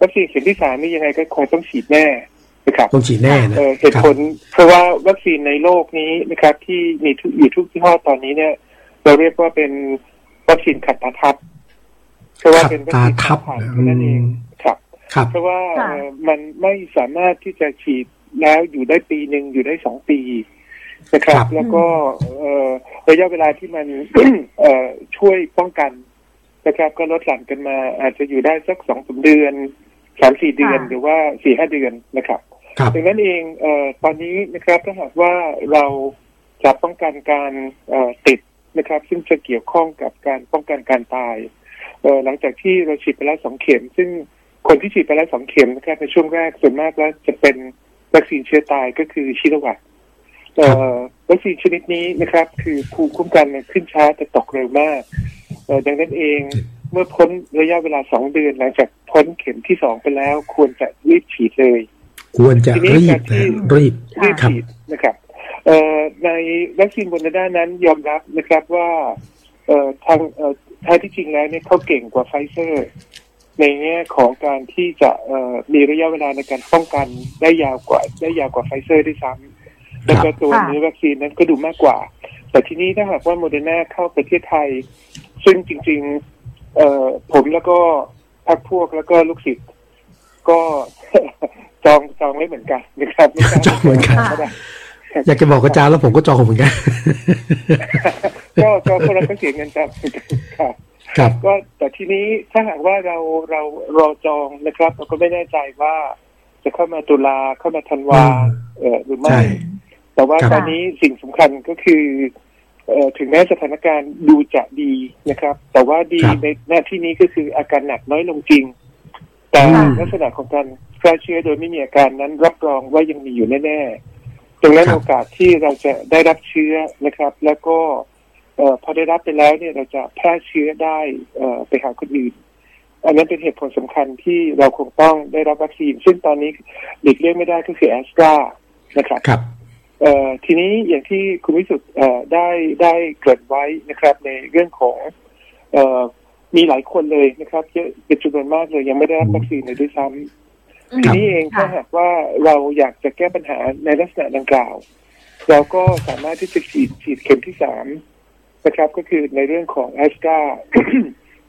วัคซีนเข็มที่สามนี่ยังไงก็คงต้องฉีดแน่นะครับต้องฉีดแน่นะเอ่อเหตุผลเพราะว่าวัคซีนในโลกนี้นะครับ ที่มีทุกอยู่ทุกยี่ห้อตอนนี้เนี่ย เราเรียกว่าเป็นวัคซีนขัดตาทับเพราะว่าเป็นวัคซีนขัดตาทับผ่านเท่านั่นเองครับครับ เพราะว่าค่ะเอ่อมันไม่สามารถที่จะฉีดแล้วอยู่ได้ปีหนึ่งอยู่ได้สองปีนะครับครับแล้วก็เอ่อระยะเวลาที่มันเอ่อช่วยป้องกันนะครับ ก็ลดหลั่นกันมาอาจจะอยู่ได้สักสองสามเดือน สามสี่เดือนค่ะหรือว่าสี่ห้าเดือนนะครับครับดังนั้นเองเอ่อตอนนี้นะครับถ้าหากว่าเราจะป้องกันการเอ่อติดนะครับ ซึ่งจะเกี่ยวข้องกับการป้องกันการตายเอ่อหลังจากที่เราฉีดไปแล้วสองเข็ม ซึ่งคนที่ฉีดไปแล้วสองเข็มนะครับในช่วงแรกส่วนมากแล้วจะเป็นวัคซีนเชื้อตายก็คือชิโนวัคเอ่อวัคซีนชนิดนี้นะครับ คือภูมิคุ้มกันมันขึ้นช้าแต่ตกเร็วมากเอ่อดังนั้นเอง เมื่อพ้นระยะเวลาสองเดือนหลังจากพ้นเข็มที่สองไปแล้ว ควรจะรีบฉีดเลย ควรจะทีนี้รีกาบรที่นะรีบรีบครับฉีดนะครับเอ่อในวัคซีนโมเดอร์นานั้นยอมรับนะครับว่าเอ่อทางเอ่อแท้ที่จริงแล้วเนี่ยเขาเก่งกว่าไฟเซอร์ ในแง่ของการที่จะเอ่อมีระยะเวลาในการป้องกันได้ยาวกว่า ได้ยาวกว่าไฟเซอร์ด้วยซ้ำแล้วก็ตัวค่ะเนื้อวัคซีนนั้นก็ดูมากกว่า แต่ทีนี้ถ้าหากว่าโมเดอร์นาเข้าประเทศไทย ซึ่งจริงๆ เอ่อผมแล้วก็พรรคพวกแล้วก็ลูกศิษย์ก็จองจองไว้เหมือนกันนะครับไม่ทราบจองเหมือนกันว่าได้อยากจะบอกอาจารย์แล้วผมก็จองเหมือนกันก็ก็พวกเราก็เสียเงินครับครับครับก็แต่ทีนี้ถ้าหากว่าเราเรารอจองนะครับ เราก็ไม่แน่ใจว่าจะเข้ามาตุลาเข้ามาธันวาอืมเออหรือไม่ใช่แต่ว่าครับตอนนี้สิ่งสำคัญก็คือเอ่อ ถึงแม้สถานการณ์ดูจะดีนะครับ แต่ว่าดีครับในหน้าที่นี้ก็คืออาการหนักน้อยลงจริง แต่อืมลักษณะของการแพร่เชื้อโดยไม่มีอาการนั้นรับรองว่ายังมีอยู่แน่ๆดังนั้นครับโอกาสที่เราจะได้รับเชื้อนะครับ แล้วก็เอ่อพอได้รับไปแล้วเนี่ยเราจะแพร่เชื้อได้เอ่อไปหาคนอื่นอันนั้นเป็นเหตุผลสำคัญที่เราคงต้องได้รับวัคซีน ซึ่งตอนนี้หลีกเลี่ยงไม่ได้ก็คือแอสตรานะครับครับเอ่อ ทีนี้อย่างที่คุณวิสุทธ์เอ่อได้ได้เกริดไว้นะครับ ในเรื่องของเอ่อมีหลายคนเลยนะครับเยอะเป็นจำนวนมากเลยยังไม่ได้รับวัคซีนเลยด้วยซ้ำทีนี้เองถ้าหากว่าเราอยากจะแก้ปัญหาในลักษณะดังกล่าว เราก็สามารถที่จะฉีดฉีดเข็มที่สามนะครับ ก็คือในเรื่องของแอสตรา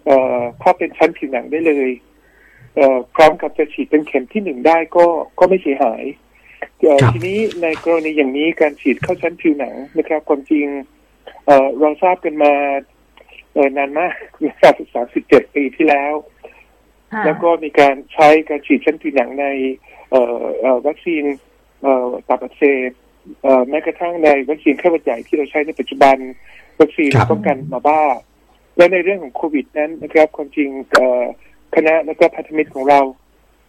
เอ่อถ้าเป็นชั้นผิวหนังได้เลยเอ่อพร้อมกับจะฉีดเป็นเข็มที่หนึ่งได้ก็ก็ไม่เสียหายเอ่อครับ ทีนี้ในกรณีอย่างนี้การฉีดเข้าชั้นผิวหนังนะครับความจริงเอ่อเราทราบกันมาเอ่อนานมากนะครับสามสิบเจ็ดปีที่แล้วค่ะแล้วก็มีการใช้การฉีดชั้นผิวหนังในเอ่อเอ่อวัคซีนเอ่อตับอักเสบเอ่อแม้กระทั่งในวัคซีนไข้หวัดใหญ่ที่เราใช้ในปัจจุบันวัคซีนครับป้องกันมาบ้า และในเรื่องของโควิดนั้นนะครับความจริงเอ่อคณะและก็พันธมิตรของเรา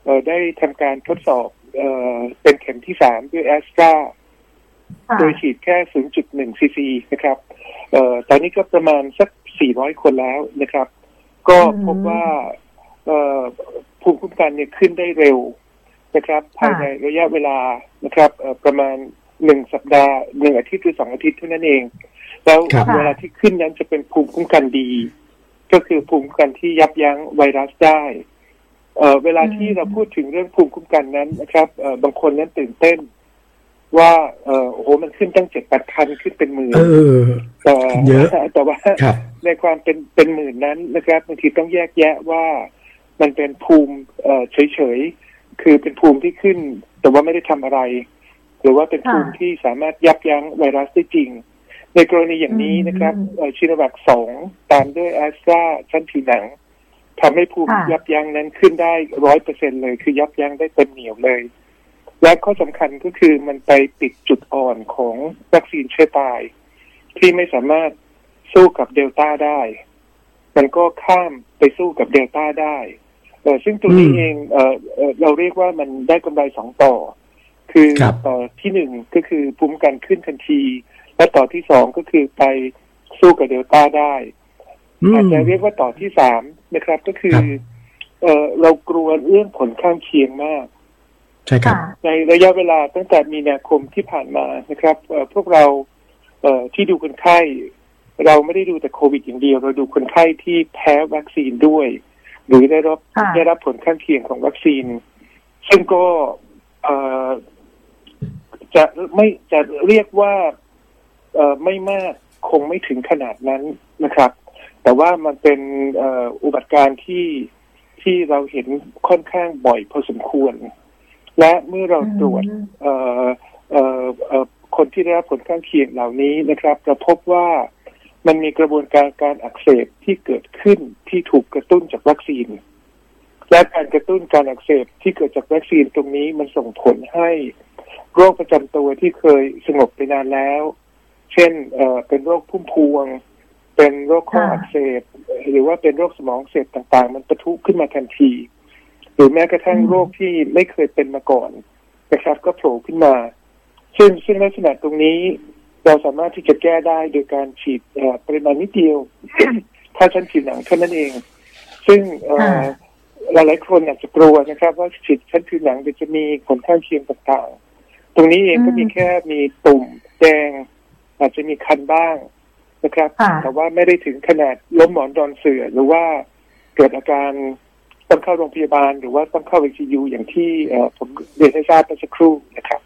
เอ่อได้ทำการทดสอบ เอ่อเป็นเข็มที่สามด้วยแอสตราค่ะโดยฉีดแค่ 0.1 ซีซีนะครับเอ่อตอนนี้ก็ประมาณสัก 400 คนแล้วนะครับ ก็พบว่าเอ่อภูมิคุ้มกันเนี่ยขึ้นได้เร็วนะครับภายในระยะเวลานะครับเอ่อประมาณหนึ่งสัปดาห์หนึ่งอาทิตย์หรือสองอาทิตย์เท่านั้นเอง แล้วครับเวลาที่ขึ้นนั้นจะเป็นภูมิคุ้มกันดี ก็คือภูมิคุ้มกันที่ยับยั้งไวรัสได้ เอ่อเวลาที่เราพูดถึงเรื่องภูมิคุ้มกันนั้นนะครับเอ่อบางคนนั้นตื่นเต้น ว่าเออโอ้โหมันขึ้นตั้งเจ็ดแปดพันขึ้นเป็นหมื่นเออแต่เยอะแต่ว่าครับในความเป็นเป็นหมื่นนั้นนะครับบางทีต้องแยกแยะว่ามันเป็นภูมิเอ่อเฉยๆ คือเป็นภูมิที่ขึ้น แต่ว่าไม่ได้ทำอะไร หรือว่าเป็นภูมิค่ะที่สามารถยับยั้งไวรัสได้จริง ในกรณีอย่างนี้นะครับอืมเอ่อชิโนวัคสองตามด้วยแอสตราชั้นผิวหนัง ทำให้ภูมิค่ะยับยั้งนั้นขึ้นได้ร้อยเปอร์เซ็นเลย คือยับยั้งได้เต็มเหนียวเลย และข้อสำคัญก็คือมันไปปิดจุดอ่อนของวัคซีนเชื้อตาย ที่ไม่สามารถสู้กับเดลต้าได้ มันก็ข้ามไปสู้กับเดลต้าได้เออซึ่งตรงนี้อืมเองเออเออเราเรียกว่ามันได้กำไรสองต่อ คือครับต่อที่หนึ่งก็คือภูมิคุ้มกันขึ้นทันที และต่อที่สองก็คือไปสู้กับเดลต้าได้ อืมอาจจะเรียกว่าต่อที่สามนะครับ ก็คือครับเออเรากลัวเรื่องผลข้างเคียงมาก ใช่ครับค่ะในระยะเวลาตั้งแต่มีนาคมที่ผ่านมานะครับเอ่อพวกเราเอ่อที่ดูคนไข้ เราไม่ได้ดูแต่โควิดอย่างเดียว เราดูคนไข้ที่แพ้วัคซีนด้วย หรือได้รับค่ะได้รับผลข้างเคียงของวัคซีน ซึ่งก็เอ่อจะไม่จะเรียกว่าเอ่อไม่มากคงไม่ถึงขนาดนั้นนะครับ แต่ว่ามันเป็นเอ่ออุบัติการณ์ที่ที่เราเห็นค่อนข้างบ่อยพอสมควร และเมื่อเราตรวจเอ่อเอ่อเอ่อคนที่ได้รับผลข้างเคียงเหล่านี้นะครับเราพบว่ามันมีกระบวนการการอักเสบที่เกิดขึ้นที่ถูกกระตุ้นจากวัคซีน และการกระตุ้นการอักเสบที่เกิดจากวัคซีนตรงนี้มันส่งผลให้โรคประจำตัวที่เคยสงบไปนานแล้ว เช่นเอ่อเป็นโรคพุ่มพวง เป็นโรคข้อค่ะอักเสบหรือว่าเป็นโรคสมองอักเสบต่างๆ มันประทุขึ้นมาทันที หรือแม้กระทั่งโรคที่ไม่เคยเป็นมาก่อนนะครับ ก็โผล่ขึ้นมา ซึ่งซึ่งลักษณะตรงนี้ เราสามารถที่จะแก้ได้โดยการฉีดเอ่อปริมาณนิดเดียว ถ้าชั้นผิวหนังเท่านั้นเอง ซึ่งเอ่อค่ะหลายๆคนอาจจะกลัวนะครับ ว่าฉีดชั้นผิวหนังเดี๋ยวจะมีผลข้างเคียงต่างๆ ตรงนี้เองก็มีแค่มีตุ่มแดงอาจจะมีคันบ้าง นะครับค่ะแต่ว่าไม่ได้ถึงขนาดล้มหมอนดอนเสือหรือว่าเกิดอาการต้องเข้าโรงพยาบาล หรือว่าต้องเข้า ICU อย่างที่เอ่อผมเรียนให้ทราบเมื่อสักครู่นะครับ